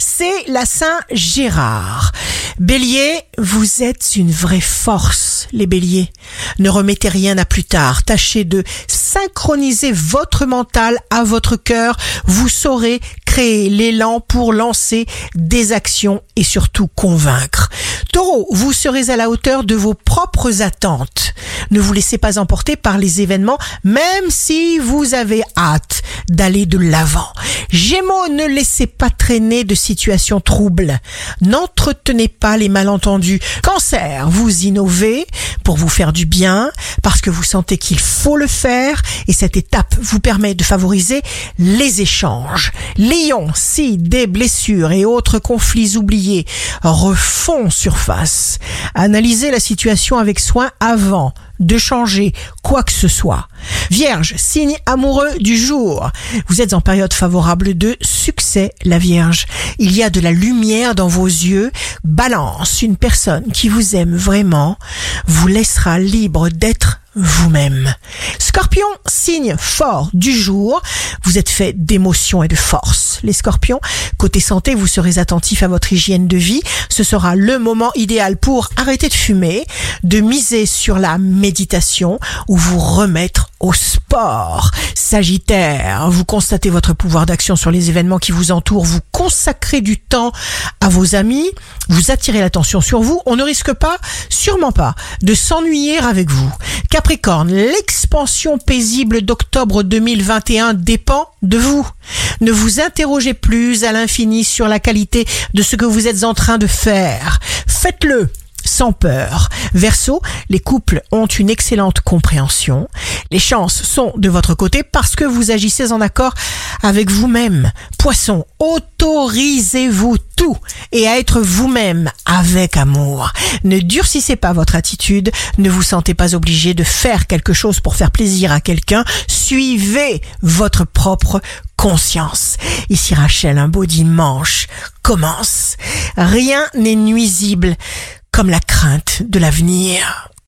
c'est la Saint Gérard. Bélier, vous êtes une vraie force, les béliers. Ne remettez rien à plus tard. Tâchez de synchroniser votre mental à votre cœur. Vous saurez créer l'élan pour lancer des actions et surtout convaincre. Taureau, vous serez à la hauteur de vos propres attentes. Ne vous laissez pas emporter par les événements, même si vous avez hâte d'aller de l'avant. Gémeaux, ne laissez pas traîner de situations troubles. N'entretenez pas les malentendus. Cancer, vous innovez pour vous faire du bien, parce que vous sentez qu'il faut le faire, et cette étape vous permet de favoriser les échanges. Lion, si des blessures et autres conflits oubliés refont surface, analysez la situation avec soin avant de changer quoi que ce soit. Vierge, signe amoureux du jour. Vous êtes en période favorable de succès, la Vierge. Il y a de la lumière dans vos yeux. Balance, une personne qui vous aime vraiment vous laissera libre d'être vous-même. Scorpion, signe fort du jour. Vous êtes fait d'émotion et de force. Les scorpions, côté santé, vous serez attentif à votre hygiène de vie. Ce sera le moment idéal pour arrêter de fumer, de miser sur la méditation ou vous remettre au sport. Sagittaire, vous constatez votre pouvoir d'action sur les événements qui vous entourent, vous consacrez du temps à vos amis, vous attirez l'attention sur vous, on ne risque pas, sûrement pas, de s'ennuyer avec vous. Capricorne, l'expansion paisible d'octobre 2021 dépend de vous. Ne vous interrogez plus à l'infini sur la qualité de ce que vous êtes en train de faire. Faites-le sans peur. Verseau, les couples ont une excellente compréhension. Les chances sont de votre côté parce que vous agissez en accord avec vous-même. Poisson, autorisez-vous tout et à être vous-même avec amour. Ne durcissez pas votre attitude, ne vous sentez pas obligé de faire quelque chose pour faire plaisir à quelqu'un. Suivez votre propre conscience. Ici Rachel, un beau dimanche commence. Rien n'est nuisible comme la crainte de l'avenir.